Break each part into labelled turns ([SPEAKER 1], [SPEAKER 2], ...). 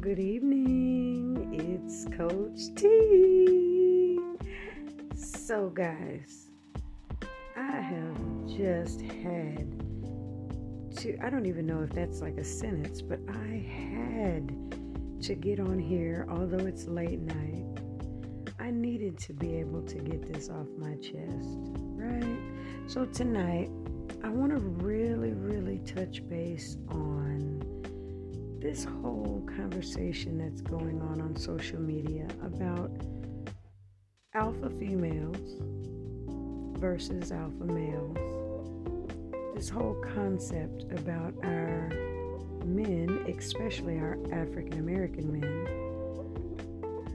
[SPEAKER 1] Good evening. It's Coach T. So, guys, I have just had to, I don't even know if that's like a sentence, but I had to get on here, although it's late night. I needed to be able to get this off my chest, right? So, tonight, I want to really, really touch base on this whole conversation that's going on on social media about alpha females versus alpha males. This whole concept about our men, especially our African American men,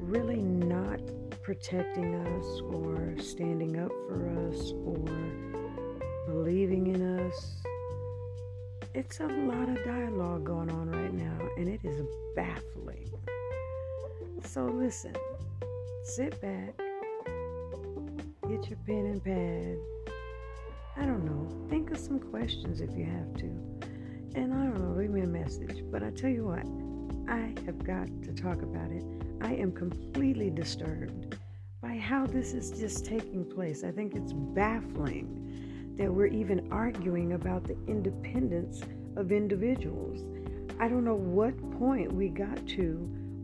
[SPEAKER 1] really not protecting us or standing up for us or believing in us it's a lot of dialogue going on right now, and it is baffling. So, listen, sit back, get your pen and pad. I don't know, think of some questions if you have to. And I don't know, leave me a message. But I tell you what, I have got to talk about it. I am completely disturbed by how this is just taking place. I think it's baffling that we're even arguing about the independence of individuals. I don't know what point we got to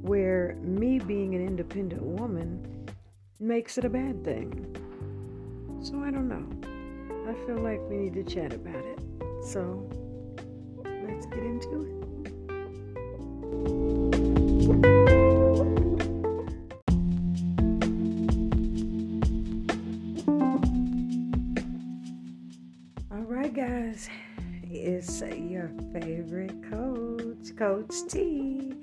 [SPEAKER 1] where me being an independent woman makes it a bad thing. So I don't know. I feel like we need to chat about it. So let's get into it. Favorite coach, Coach T.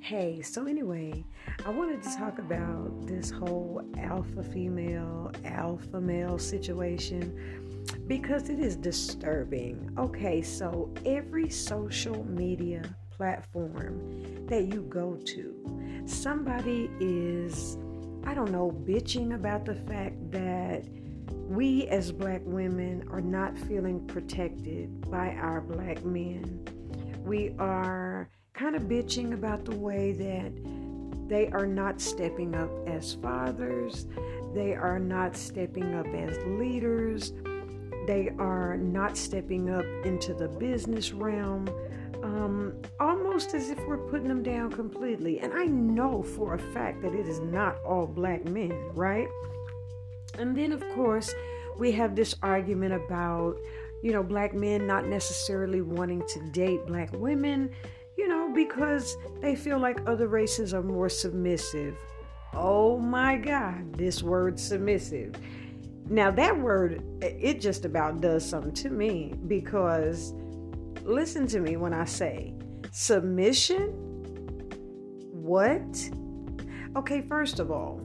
[SPEAKER 1] Hey, so anyway, I wanted to talk about this whole alpha female, alpha male situation because it is disturbing. Okay, so every social media platform that you go to, somebody is, I don't know, bitching about the fact that we as black women are not feeling protected by our black men. We are kind of bitching about the way that they are not stepping up as fathers, they are not stepping up as leaders, they are not stepping up into the business realm. Um, almost as if we're putting them down completely. And I know for a fact that it is not all black men, right? And then, of course, we have this argument about, you know, black men not necessarily wanting to date black women, you know, because they feel like other races are more submissive. Oh my God, this word submissive. Now, that word, it just about does something to me because listen to me when I say submission. What? Okay, first of all,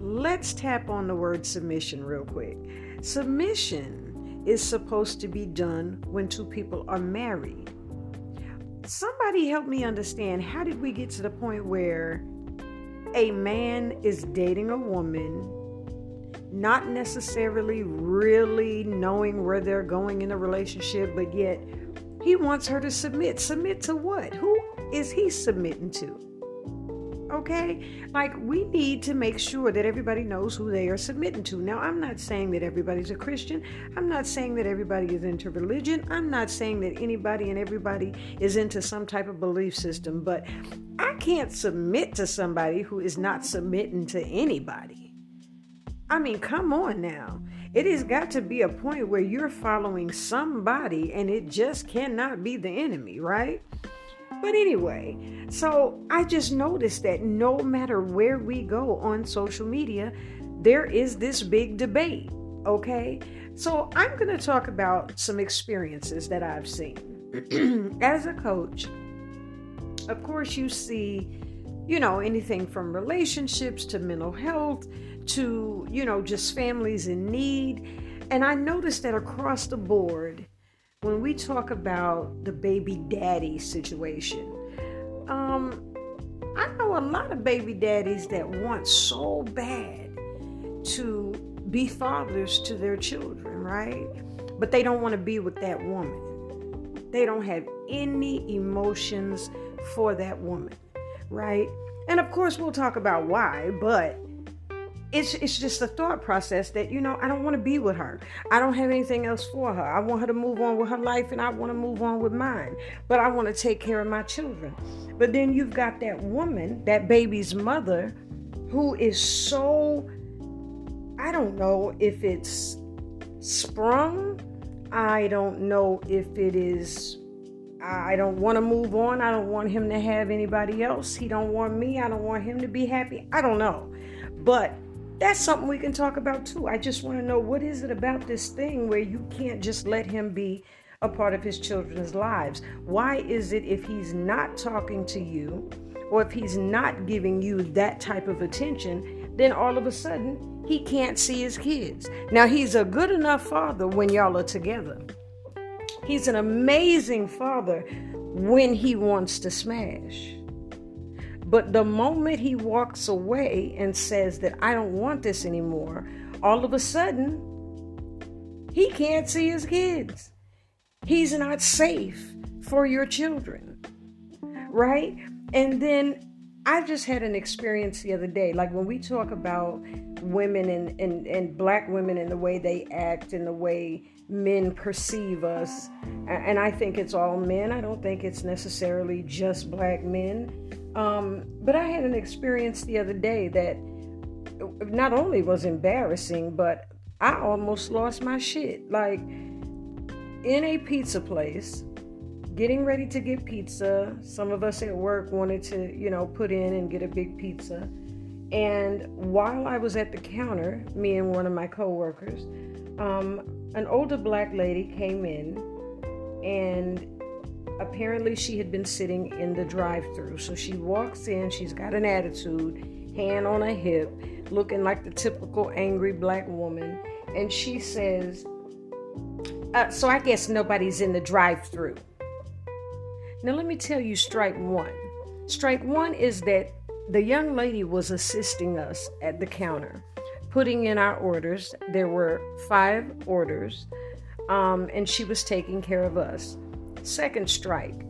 [SPEAKER 1] let's tap on the word submission real quick. Submission is supposed to be done when two people are married. Somebody help me understand how did we get to the point where a man is dating a woman, not necessarily really knowing where they're going in a relationship, but yet he wants her to submit. Submit to what? Who is he submitting to? Okay? Like, we need to make sure that everybody knows who they are submitting to. Now, I'm not saying that everybody's a Christian. I'm not saying that everybody is into religion. I'm not saying that anybody and everybody is into some type of belief system. But I can't submit to somebody who is not submitting to anybody. I mean, come on now. It has got to be a point where you're following somebody and it just cannot be the enemy, right? But anyway, so I just noticed that no matter where we go on social media, there is this big debate, okay? So I'm going to talk about some experiences that I've seen. As a coach, of course, you see, you know, anything from relationships to mental health to, you know, just families in need. And I noticed that across the board, when we talk about the baby daddy situation, um, I know a lot of baby daddies that want so bad to be fathers to their children, right? But they don't want to be with that woman. They don't have any emotions for that woman. right? And of course, we'll talk about why, but it's it's just a thought process that you know I don't want to be with her. I don't have anything else for her. I want her to move on with her life and I want to move on with mine. But I want to take care of my children. But then you've got that woman, that baby's mother who is so I don't know if it's sprung. I don't know if it is I don't want to move on. I don't want him to have anybody else. He don't want me. I don't want him to be happy. I don't know. But that's something we can talk about too. I just want to know what is it about this thing where you can't just let him be a part of his children's lives? Why is it if he's not talking to you or if he's not giving you that type of attention, then all of a sudden he can't see his kids? Now, he's a good enough father when y'all are together. He's an amazing father when he wants to smash. But the moment he walks away and says that I don't want this anymore, all of a sudden, he can't see his kids. He's not safe for your children, right? And then I just had an experience the other day. Like when we talk about women and, and, and black women and the way they act and the way men perceive us, and I think it's all men, I don't think it's necessarily just black men. Um, but I had an experience the other day that not only was embarrassing, but I almost lost my shit. Like in a pizza place, getting ready to get pizza. Some of us at work wanted to, you know, put in and get a big pizza. And while I was at the counter, me and one of my coworkers, um, an older black lady came in and apparently she had been sitting in the drive-through. So she walks in, she's got an attitude, hand on her hip, looking like the typical angry black woman, and she says, uh, "So I guess nobody's in the drive-through." Now let me tell you strike 1. Strike 1 is that the young lady was assisting us at the counter, putting in our orders. There were 5 orders. Um, and she was taking care of us. Second strike.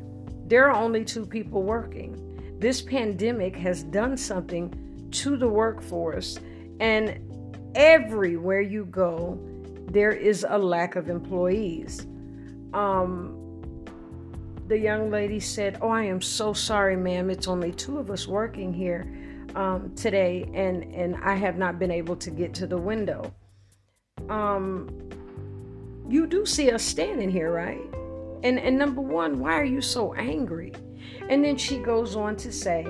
[SPEAKER 1] There are only two people working. This pandemic has done something to the workforce, and everywhere you go, there is a lack of employees. Um, the young lady said, Oh, I am so sorry, ma'am. It's only two of us working here um, today, and, and I have not been able to get to the window. Um, you do see us standing here, right? And and number one, why are you so angry? And then she goes on to say,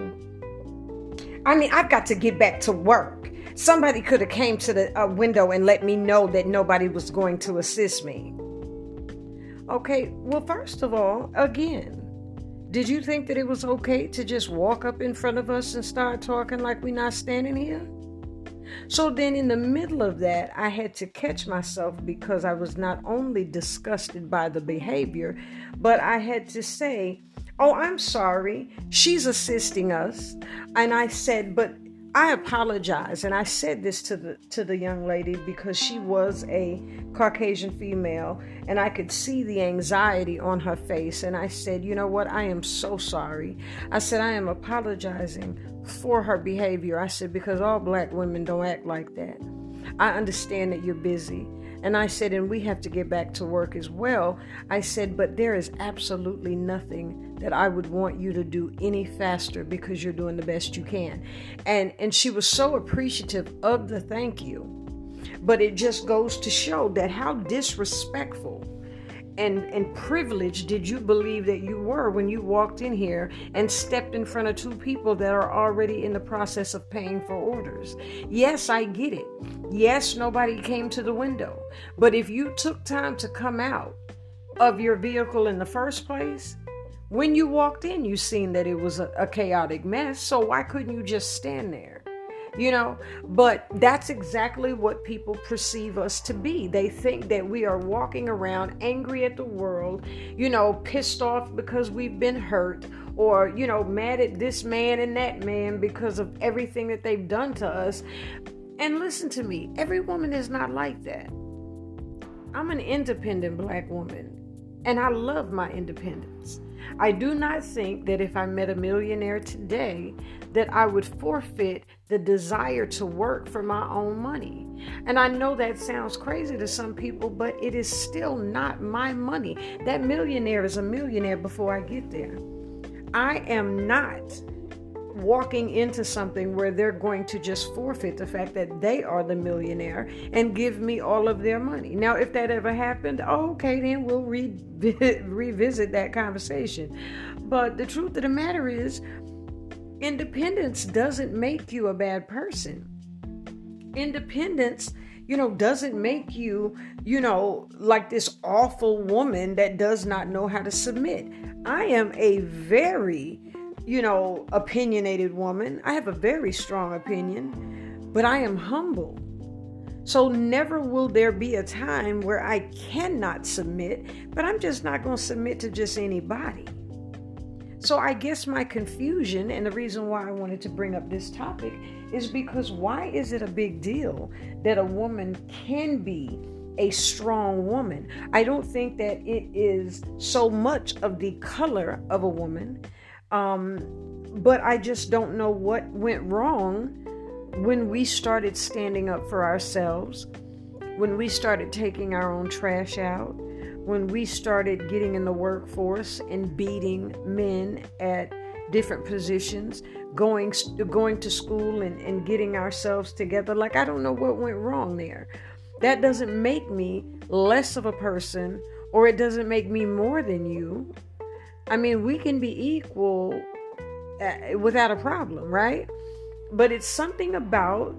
[SPEAKER 1] I mean, I've got to get back to work. Somebody could have came to the uh, window and let me know that nobody was going to assist me. Okay, well, first of all, again, did you think that it was okay to just walk up in front of us and start talking like we're not standing here? So then, in the middle of that, I had to catch myself because I was not only disgusted by the behavior, but I had to say, Oh, I'm sorry. She's assisting us. And I said, But I apologize, and I said this to the to the young lady because she was a Caucasian female, and I could see the anxiety on her face. And I said, "You know what? I am so sorry." I said, "I am apologizing for her behavior." I said because all black women don't act like that. I understand that you're busy, and I said, and we have to get back to work as well. I said, but there is absolutely nothing that I would want you to do any faster because you're doing the best you can. And and she was so appreciative of the thank you. But it just goes to show that how disrespectful and, and privileged did you believe that you were when you walked in here and stepped in front of two people that are already in the process of paying for orders? Yes, I get it. Yes, nobody came to the window. But if you took time to come out of your vehicle in the first place, when you walked in, you seen that it was a, a chaotic mess. So why couldn't you just stand there? You know? But that's exactly what people perceive us to be. They think that we are walking around angry at the world you know pissed off because we've been hurt or you know mad at this man and that man because of everything that they've done to us. And listen to me every woman is not like that. I'm an independent black woman and i love my independence. I do not think that if I met a millionaire today, that I would forfeit the desire to work for my own money. And I know that sounds crazy to some people, but it is still not my money. That millionaire is a millionaire before I get there. I am not walking into something where they're going to just forfeit the fact that they are the millionaire and give me all of their money. Now, if that ever happened, okay, then we'll re- revisit that conversation. But the truth of the matter is, independence doesn't make you a bad person. Independence you know, doesn't make you, you know, like this awful woman that does not know how to submit. I am a very you know, opinionated woman. I have a very strong opinion, but I am humble. So never will there be a time where I cannot submit, but I'm just not going to submit to just anybody. So I guess my confusion and the reason why I wanted to bring up this topic is because why is it a big deal that a woman can be a strong woman? I don't think that it is so much of the color of a woman um, but I just don't know what went wrong when we started standing up for ourselves, when we started taking our own trash out, when we started getting in the workforce and beating men at different positions, going going to school and, and getting ourselves together. Like I don't know what went wrong there. That doesn't make me less of a person or it doesn't make me more than you. I mean, we can be equal uh, without a problem, right? But it's something about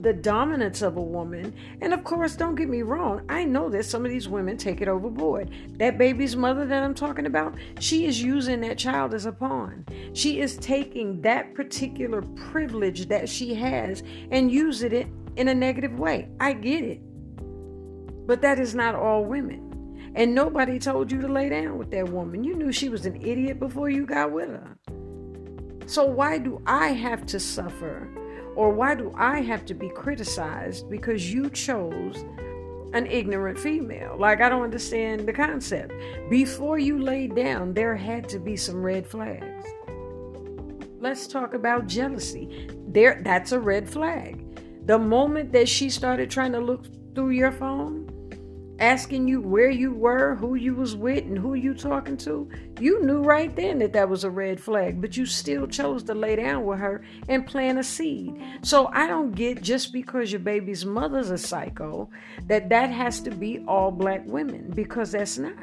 [SPEAKER 1] the dominance of a woman. And of course, don't get me wrong, I know that some of these women take it overboard. That baby's mother that I'm talking about, she is using that child as a pawn. She is taking that particular privilege that she has and using it in a negative way. I get it. But that is not all women. And nobody told you to lay down with that woman. You knew she was an idiot before you got with her. So why do I have to suffer? Or why do I have to be criticized because you chose an ignorant female? Like, I don't understand the concept. Before you laid down, there had to be some red flags. Let's talk about jealousy. There, that's a red flag. The moment that she started trying to look through your phone, asking you where you were, who you was with, and who you talking to, you knew right then that that was a red flag, but you still chose to lay down with her and plant a seed. So I don't get just because your baby's mother's a psycho that that has to be all black women because that's not.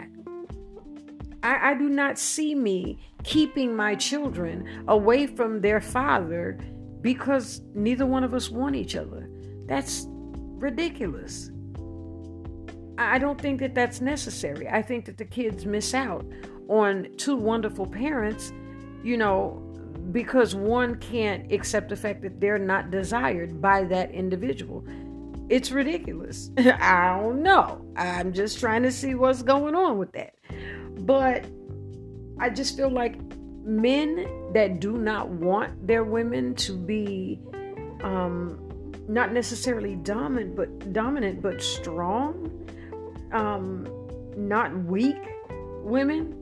[SPEAKER 1] I, I do not see me keeping my children away from their father because neither one of us want each other. That's ridiculous. I don't think that that's necessary. I think that the kids miss out on two wonderful parents, you know, because one can't accept the fact that they're not desired by that individual. It's ridiculous. I don't know. I'm just trying to see what's going on with that. But I just feel like men that do not want their women to be um, not necessarily dominant, but dominant, but strong um, not weak women,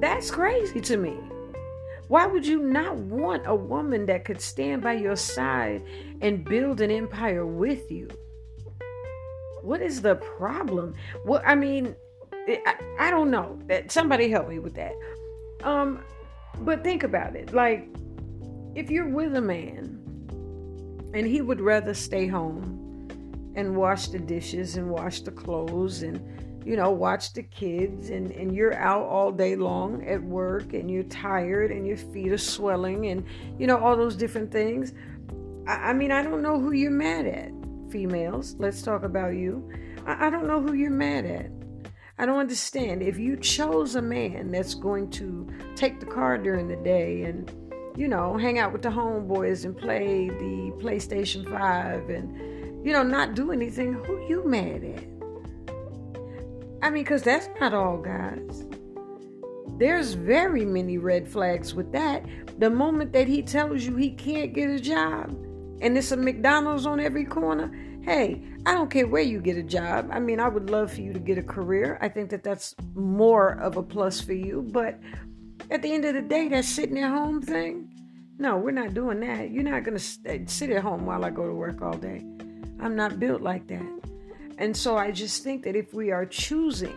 [SPEAKER 1] that's crazy to me. Why would you not want a woman that could stand by your side and build an empire with you? What is the problem? Well, I mean, I, I don't know. That somebody help me with that. Um, but think about it. Like, if you're with a man and he would rather stay home and wash the dishes and wash the clothes and you know watch the kids and and you're out all day long at work and you're tired and your feet are swelling and you know all those different things. I, I mean i don't know who you're mad at females. Let's talk about you. I, I don't know who you're mad at. I don't understand. If you chose a man that's going to take the car during the day and, you know, hang out with the homeboys and play the PlayStation 5 and, you know, not do anything, who you mad at? I mean, because that's not all guys. There's very many red flags with that. The moment that he tells you he can't get a job and it's a McDonald's on every corner, hey, I don't care where you get a job. I mean, I would love for you to get a career. I think that that's more of a plus for you. But at the end of the day, that sitting at home thing, no, we're not doing that. You're not going to uh, sit at home while I go to work all day. I'm not built like that. And so I just think that if we are choosing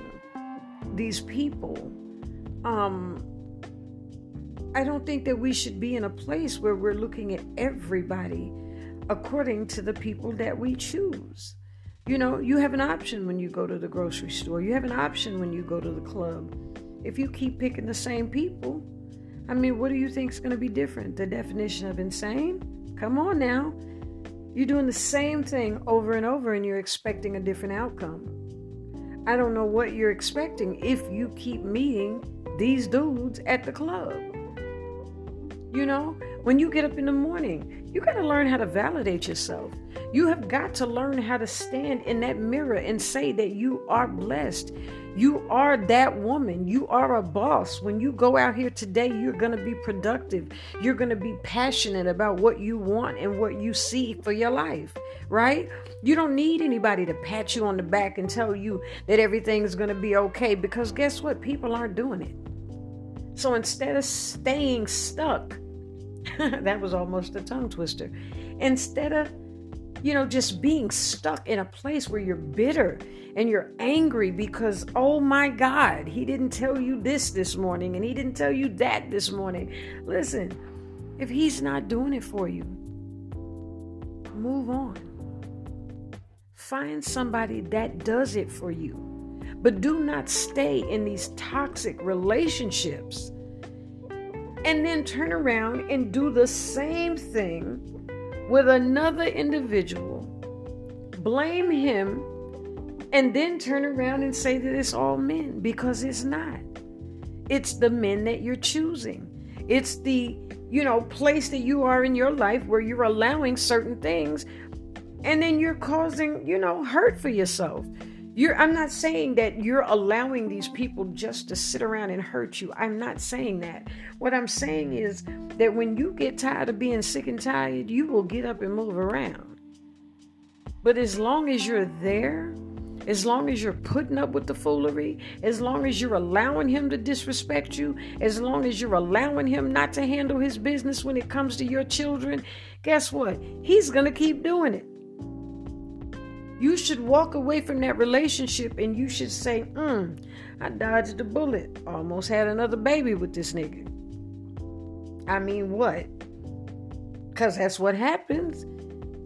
[SPEAKER 1] these people, um, I don't think that we should be in a place where we're looking at everybody according to the people that we choose. You know, you have an option when you go to the grocery store, you have an option when you go to the club. If you keep picking the same people, I mean, what do you think is going to be different? The definition of insane? Come on now. You're doing the same thing over and over and you're expecting a different outcome. I don't know what you're expecting if you keep meeting these dudes at the club. You know, when you get up in the morning, you got to learn how to validate yourself. You have got to learn how to stand in that mirror and say that you are blessed. You are that woman. You are a boss. When you go out here today, you're going to be productive. You're going to be passionate about what you want and what you see for your life, right? You don't need anybody to pat you on the back and tell you that everything's going to be okay because guess what? People aren't doing it. So instead of staying stuck, that was almost a tongue twister. Instead of, you know, just being stuck in a place where you're bitter and you're angry because, oh my God, he didn't tell you this this morning and he didn't tell you that this morning. Listen, if he's not doing it for you, move on. Find somebody that does it for you. But do not stay in these toxic relationships and then turn around and do the same thing with another individual, blame him, and then turn around and say that it's all men because it's not. It's the men that you're choosing. It's the, you know, place that you are in your life where you're allowing certain things and then you're causing, you know, hurt for yourself. You're, I'm not saying that you're allowing these people just to sit around and hurt you. I'm not saying that. What I'm saying is that when you get tired of being sick and tired, you will get up and move around. But as long as you're there, as long as you're putting up with the foolery, as long as you're allowing him to disrespect you, as long as you're allowing him not to handle his business when it comes to your children, guess what? He's going to keep doing it. You should walk away from that relationship and you should say, mm, I dodged a bullet. Almost had another baby with this nigga. I mean, what? Because that's what happens.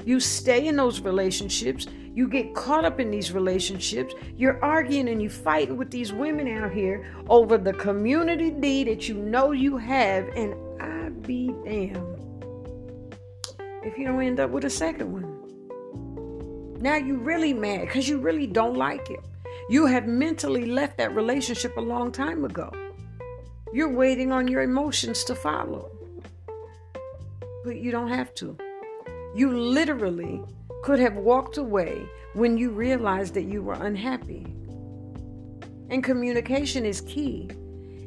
[SPEAKER 1] You stay in those relationships. You get caught up in these relationships. You're arguing and you fighting with these women out here over the community D that you know you have. And I be damned if you don't end up with a second one. Now you really mad because you really don't like him. You have mentally left that relationship a long time ago. You're waiting on your emotions to follow. But you don't have to. You literally could have walked away when you realized that you were unhappy. And communication is key.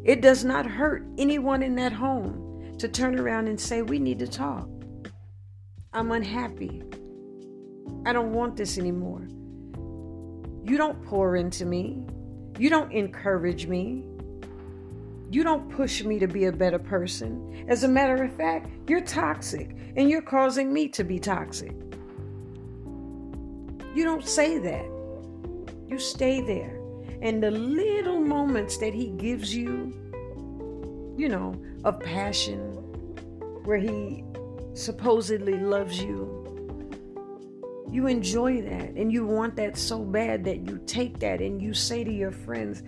[SPEAKER 1] It does not hurt anyone in that home to turn around and say, We need to talk. I'm unhappy. I don't want this anymore. You don't pour into me. You don't encourage me. You don't push me to be a better person. As a matter of fact, you're toxic and you're causing me to be toxic. You don't say that. You stay there. And the little moments that he gives you, you know, of passion, where he supposedly loves you, you enjoy that and you want that so bad that you take that and you say to your friends,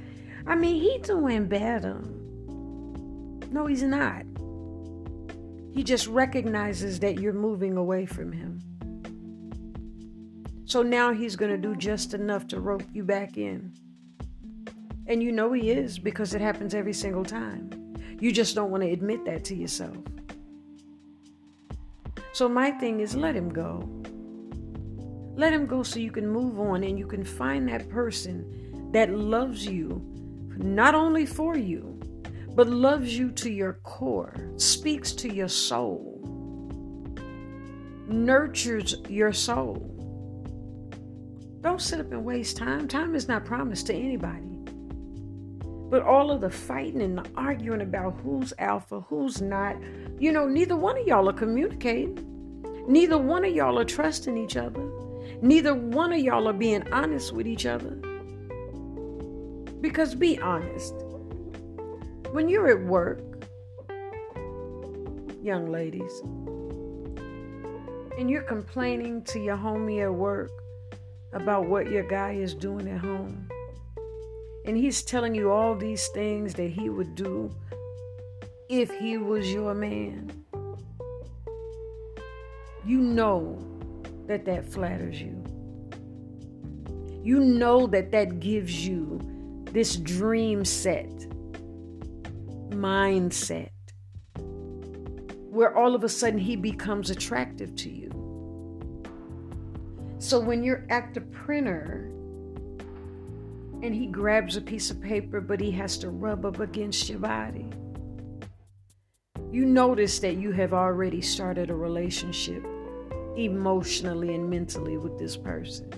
[SPEAKER 1] I mean, he's doing better. Um. No, he's not. He just recognizes that you're moving away from him. So now he's going to do just enough to rope you back in. And you know he is because it happens every single time. You just don't want to admit that to yourself. So my thing is let him go. Let him go so you can move on and you can find that person that loves you, not only for you, but loves you to your core, speaks to your soul, nurtures your soul. Don't sit up and waste time. Time is not promised to anybody. But all of the fighting and the arguing about who's alpha, who's not, you know, neither one of y'all are communicating. Neither one of y'all are trusting each other. Neither one of y'all are being honest with each other. Because be honest. When you're at work, young ladies, and you're complaining to your homie at work about what your guy is doing at home, and he's telling you all these things that he would do if he was your man, you know that that flatters you. You know that that gives you this dream set, mindset, where all of a sudden he becomes attractive to you. So when you're at the printer and he grabs a piece of paper, but he has to rub up against your body, you notice that you have already started a relationship emotionally and mentally with this person.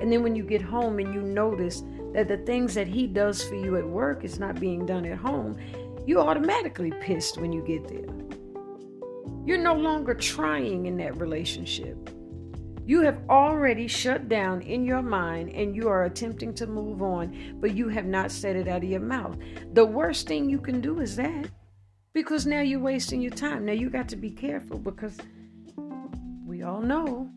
[SPEAKER 1] And then when you get home and you notice that the things that he does for you at work is not being done at home, you're automatically pissed when you get there. You're no longer trying in that relationship. You have already shut down in your mind and you are attempting to move on, but you have not said it out of your mouth. The worst thing you can do is that because now you're wasting your time. Now you got to be careful because we all know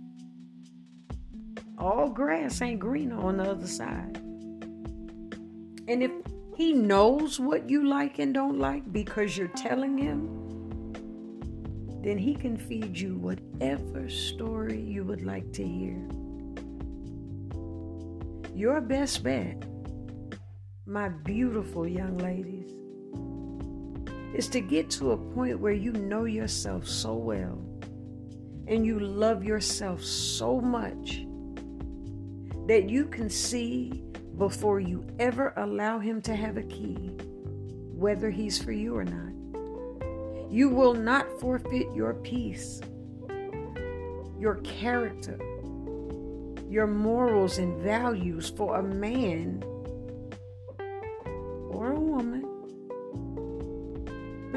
[SPEAKER 1] all grass ain't green on the other side. And if he knows what you like and don't like because you're telling him, then he can feed you whatever story you would like to hear. Your best bet, my beautiful young ladies, is to get to a point where you know yourself so well and you love yourself so much that you can see before you ever allow him to have a key whether he's for you or not. You will not forfeit your peace, your character, your morals and values for a man or a woman.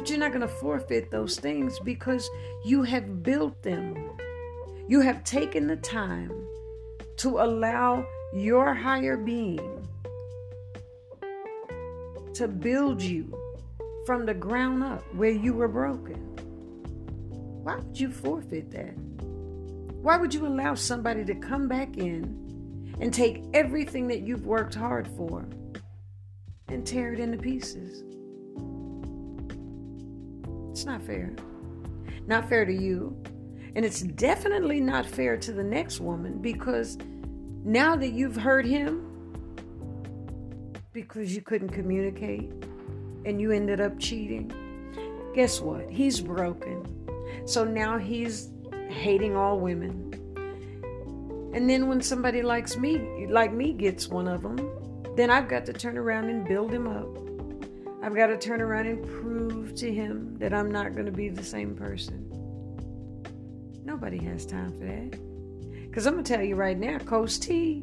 [SPEAKER 1] But you're not going to forfeit those things because you have built them. You have taken the time to allow your higher being to build you from the ground up where you were broken. Why would you forfeit that? Why would you allow somebody to come back in and take everything that you've worked hard for and tear it into pieces? It's not fair. Not fair to you. And it's definitely not fair to the next woman because now that you've hurt him, because you couldn't communicate and you ended up cheating, guess what? He's broken. So now he's hating all women. And then when somebody likes me, like me, gets one of them, then I've got to turn around and build him up. I've got to turn around and prove to him that I'm not going to be the same person. Nobody has time for that. Because I'm going to tell you right now, Coach T,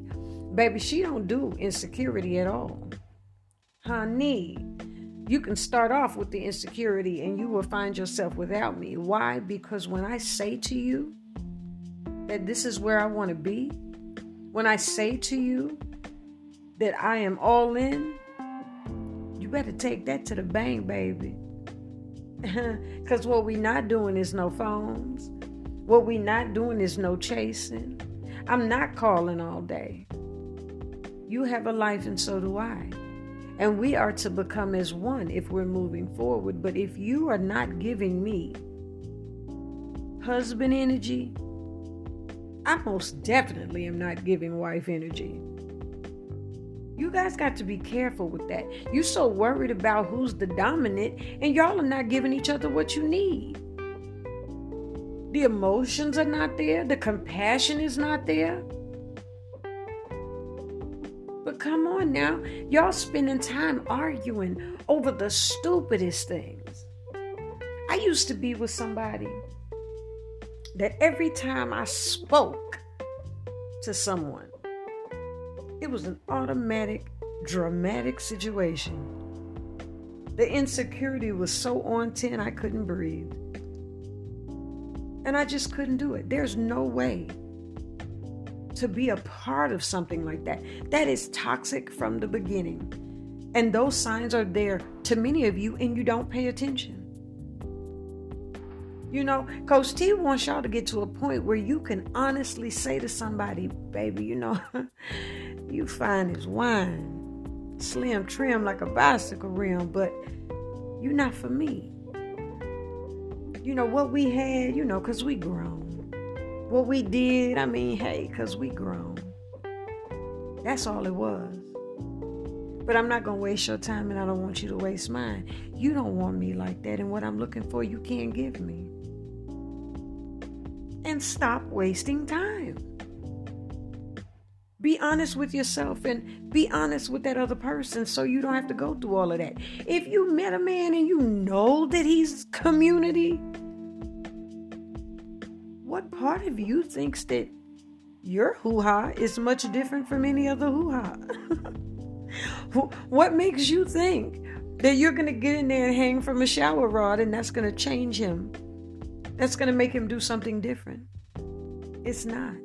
[SPEAKER 1] baby, she don't do insecurity at all. Honey, you can start off with the insecurity and you will find yourself without me. Why? Because when I say to you that this is where I want to be, when I say to you that I am all in, better take that to the bank, baby. Because what we not doing is no phones. What we not doing is no chasing. I'm not calling all day. You have a life and so do I. And we are to become as one if we're moving forward. But if you are not giving me husband energy, I most definitely am not giving wife energy. You guys got to be careful with that. You're so worried about who's the dominant, and y'all are not giving each other what you need. The emotions are not there, the compassion is not there. But come on now, y'all spending time arguing over the stupidest things. I used to be with somebody that every time I spoke to someone, It was an automatic, dramatic situation. The insecurity was so on 10, I couldn't breathe. And I just couldn't do it. There's no way to be a part of something like that. That is toxic from the beginning. And those signs are there to many of you, and you don't pay attention. You know, Coach T wants y'all to get to a point where you can honestly say to somebody, baby, you know, you find as wine, slim, trim like a bicycle rim, but you're not for me. You know, what we had, you know, because we grown. What we did, I mean, hey, because we grown. That's all it was. But I'm not going to waste your time and I don't want you to waste mine. You don't want me like that. And what I'm looking for, you can't give me and stop wasting time. Be honest with yourself and be honest with that other person so you don't have to go through all of that. If you met a man and you know that he's community, what part of you thinks that your hoo ha is much different from any other hoo ha? what makes you think that you're going to get in there and hang from a shower rod and that's going to change him? That's going to make him do something different. It's not.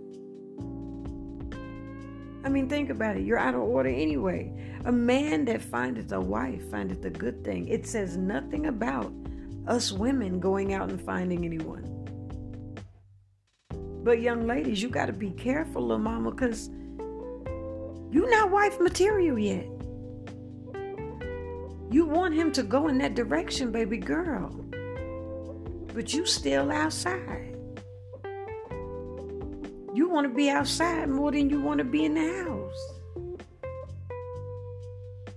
[SPEAKER 1] I mean, think about it. You're out of order anyway. A man that findeth a wife findeth a good thing. It says nothing about us women going out and finding anyone. But young ladies, you got to be careful, little mama, because you're not wife material yet. You want him to go in that direction, baby girl but you still outside. You want to be outside more than you want to be in the house.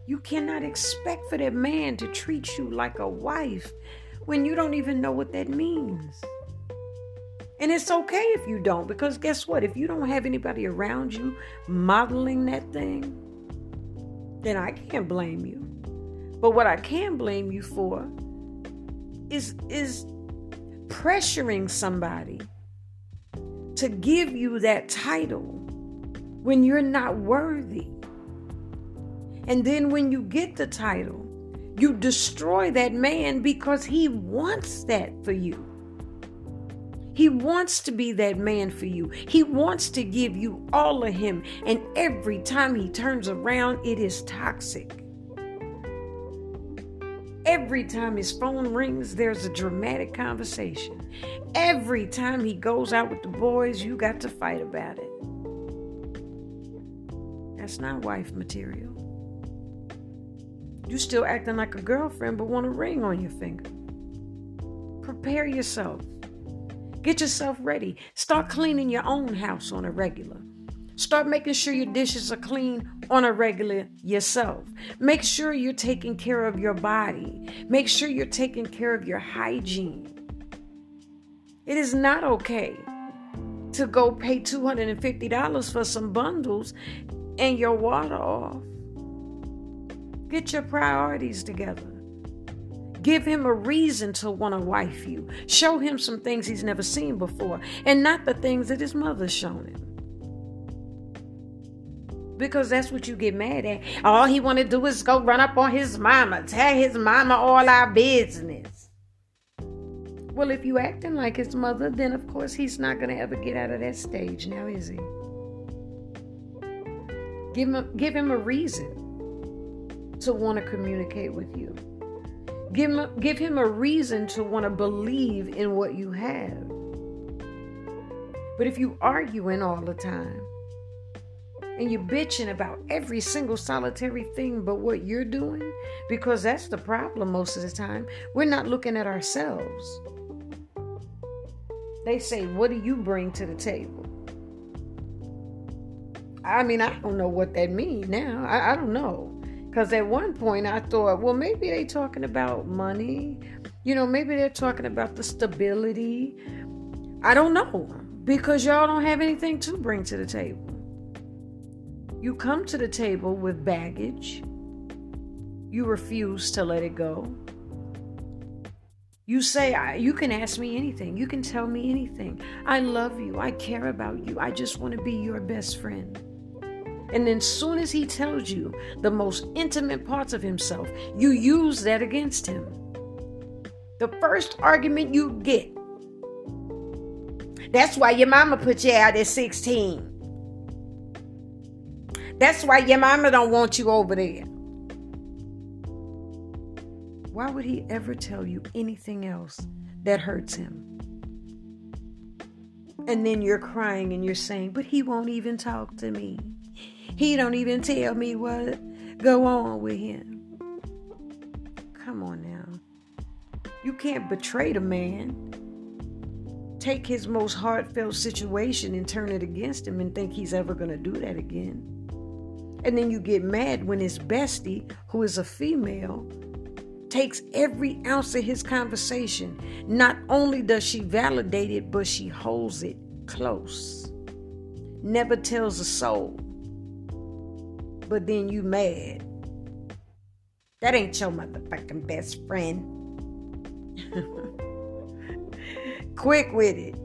[SPEAKER 1] You cannot expect for that man to treat you like a wife when you don't even know what that means. And it's okay if you don't, because guess what? If you don't have anybody around you modeling that thing, then I can't blame you. But what I can blame you for is is pressuring somebody to give you that title when you're not worthy. And then when you get the title, you destroy that man because he wants that for you. He wants to be that man for you. He wants to give you all of him. And every time he turns around, it is toxic. Every time his phone rings, there's a dramatic conversation. Every time he goes out with the boys, you got to fight about it. That's not wife material. You still acting like a girlfriend but want a ring on your finger. Prepare yourself. Get yourself ready. Start cleaning your own house on a regular. Start making sure your dishes are clean on a regular yourself. Make sure you're taking care of your body. Make sure you're taking care of your hygiene. It is not okay to go pay $250 for some bundles and your water off. Get your priorities together. Give him a reason to want to wife you. Show him some things he's never seen before and not the things that his mother's shown him because that's what you get mad at. All he want to do is go run up on his mama, tell his mama all our business. Well, if you acting like his mother, then of course he's not gonna ever get out of that stage now, is he? Give him a, give him a reason to want to communicate with you. Give him, give him a reason to want to believe in what you have. But if you arguing all the time, and you're bitching about every single solitary thing but what you're doing, because that's the problem most of the time. We're not looking at ourselves. They say, What do you bring to the table? I mean, I don't know what that means now. I, I don't know. Because at one point I thought, well, maybe they talking about money. You know, maybe they're talking about the stability. I don't know. Because y'all don't have anything to bring to the table. You come to the table with baggage. You refuse to let it go. You say, You can ask me anything. You can tell me anything. I love you. I care about you. I just want to be your best friend. And then soon as he tells you the most intimate parts of himself, you use that against him. The first argument you get. That's why your mama put you out at 16. That's why your mama don't want you over there. Why would he ever tell you anything else that hurts him? And then you're crying and you're saying, but he won't even talk to me. He don't even tell me what go on with him. Come on now. You can't betray the man. Take his most heartfelt situation and turn it against him and think he's ever going to do that again. And then you get mad when his bestie, who is a female, takes every ounce of his conversation. Not only does she validate it, but she holds it close. Never tells a soul but then you mad. That ain't your motherfucking best friend. Quick with it.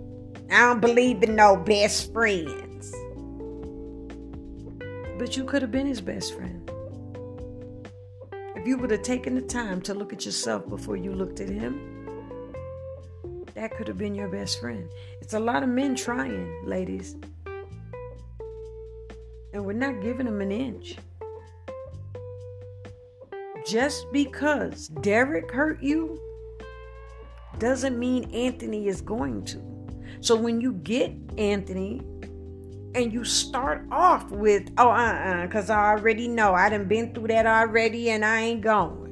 [SPEAKER 1] I don't believe in no best friends. But you could have been his best friend. If you would have taken the time to look at yourself before you looked at him, that could have been your best friend. It's a lot of men trying, ladies and we're not giving them an inch. Just because Derek hurt you doesn't mean Anthony is going to. So when you get Anthony and you start off with, oh, uh uh-uh, uh, because I already know I done been through that already and I ain't going.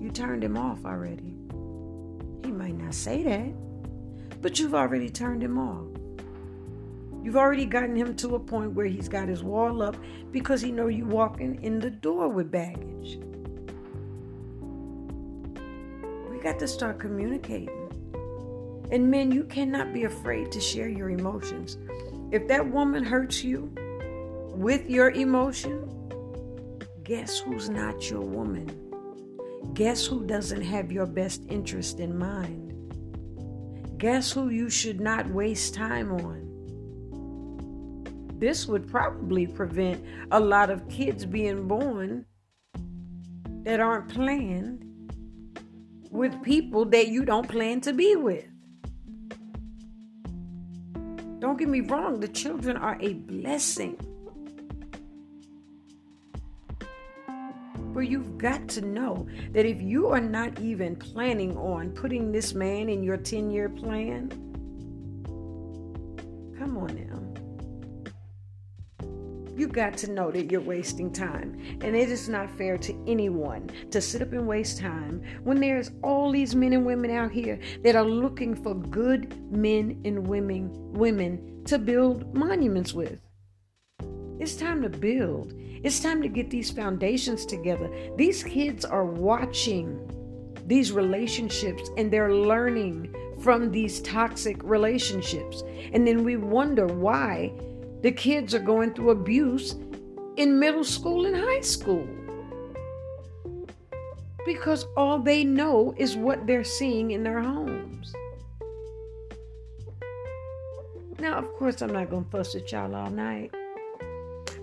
[SPEAKER 1] You turned him off already. He might not say that, but you've already turned him off. You've already gotten him to a point where he's got his wall up because he know you walking in the door with baggage. We got to start communicating. And men, you cannot be afraid to share your emotions. If that woman hurts you with your emotion, guess who's not your woman? Guess who doesn't have your best interest in mind? Guess who you should not waste time on? this would probably prevent a lot of kids being born that aren't planned with people that you don't plan to be with. Don't get me wrong, the children are a blessing. But you've got to know that if you are not even planning on putting this man in your 10 year plan, come on now you got to know that you're wasting time. And it is not fair to anyone to sit up and waste time when there's all these men and women out here that are looking for good men and women women to build monuments with. It's time to build. It's time to get these foundations together. These kids are watching these relationships and they're learning from these toxic relationships. And then we wonder why the kids are going through abuse in middle school and high school. Because all they know is what they're seeing in their homes. Now, of course, I'm not going to fuss at y'all all night.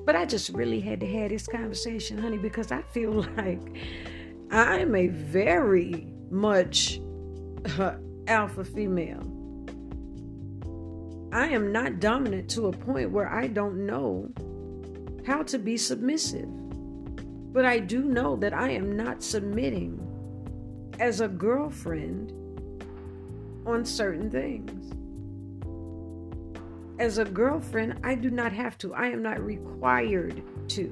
[SPEAKER 1] But I just really had to have this conversation, honey, because I feel like I'm a very much uh, alpha female. I am not dominant to a point where I don't know how to be submissive. But I do know that I am not submitting as a girlfriend on certain things. As a girlfriend, I do not have to. I am not required to.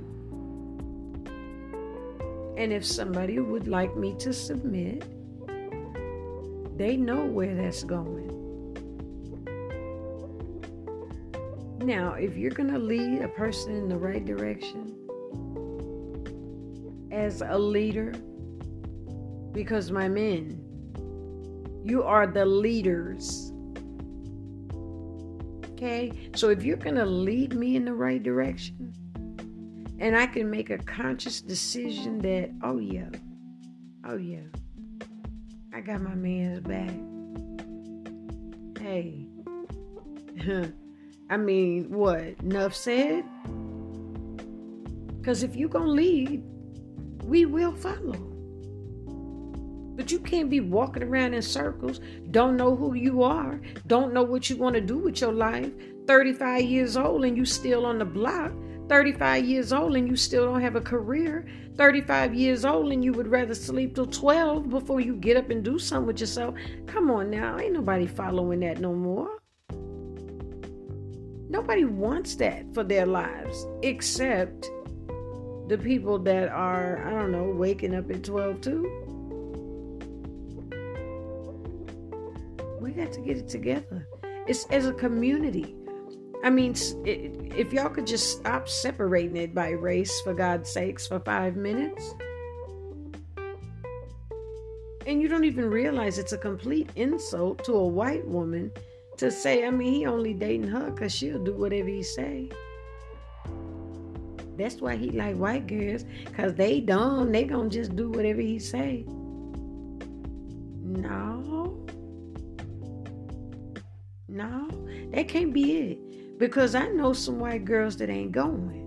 [SPEAKER 1] And if somebody would like me to submit, they know where that's going. Now, if you're going to lead a person in the right direction as a leader, because my men, you are the leaders. Okay? So if you're going to lead me in the right direction, and I can make a conscious decision that, oh yeah, oh yeah, I got my man's back. Hey, I mean, what? Enough said? Because if you're going to lead, we will follow. But you can't be walking around in circles, don't know who you are, don't know what you want to do with your life. 35 years old and you still on the block. 35 years old and you still don't have a career. 35 years old and you would rather sleep till 12 before you get up and do something with yourself. Come on now, ain't nobody following that no more. Nobody wants that for their lives except the people that are, I don't know, waking up at 12 too. We got to get it together. It's as a community. I mean, if y'all could just stop separating it by race, for God's sakes, for five minutes. And you don't even realize it's a complete insult to a white woman to say, I mean, he only dating her because she'll do whatever he say. That's why he like white girls, because they dumb. They gonna just do whatever he say. No. No, that can't be it. Because I know some white girls that ain't going.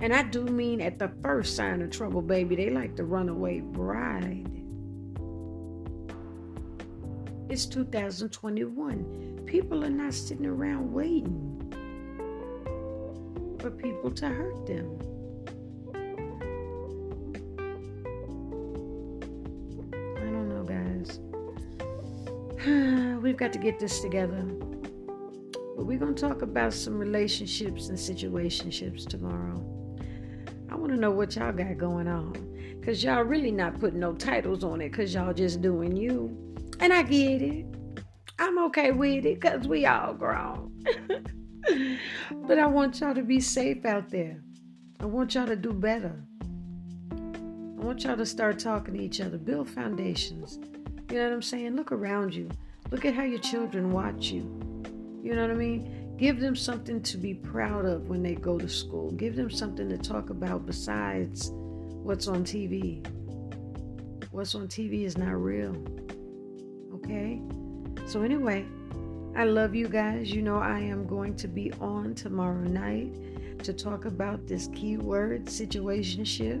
[SPEAKER 1] And I do mean at the first sign of trouble, baby, they like to run away bride. It's 2021. People are not sitting around waiting for people to hurt them. I don't know, guys. We've got to get this together. But we're going to talk about some relationships and situationships tomorrow. I want to know what y'all got going on. Because y'all really not putting no titles on it because y'all just doing you. And I get it. I'm okay with it because we all grown. but I want y'all to be safe out there. I want y'all to do better. I want y'all to start talking to each other, build foundations. You know what I'm saying? Look around you. Look at how your children watch you. You know what I mean? Give them something to be proud of when they go to school. Give them something to talk about besides what's on TV. What's on TV is not real. Okay? So, anyway, I love you guys. You know, I am going to be on tomorrow night to talk about this keyword situationship.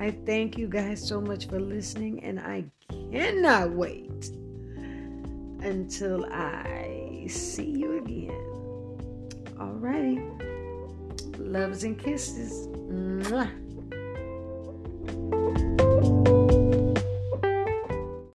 [SPEAKER 1] I thank you guys so much for listening, and I cannot wait until I see you again. All right. Loves and kisses. Mwah.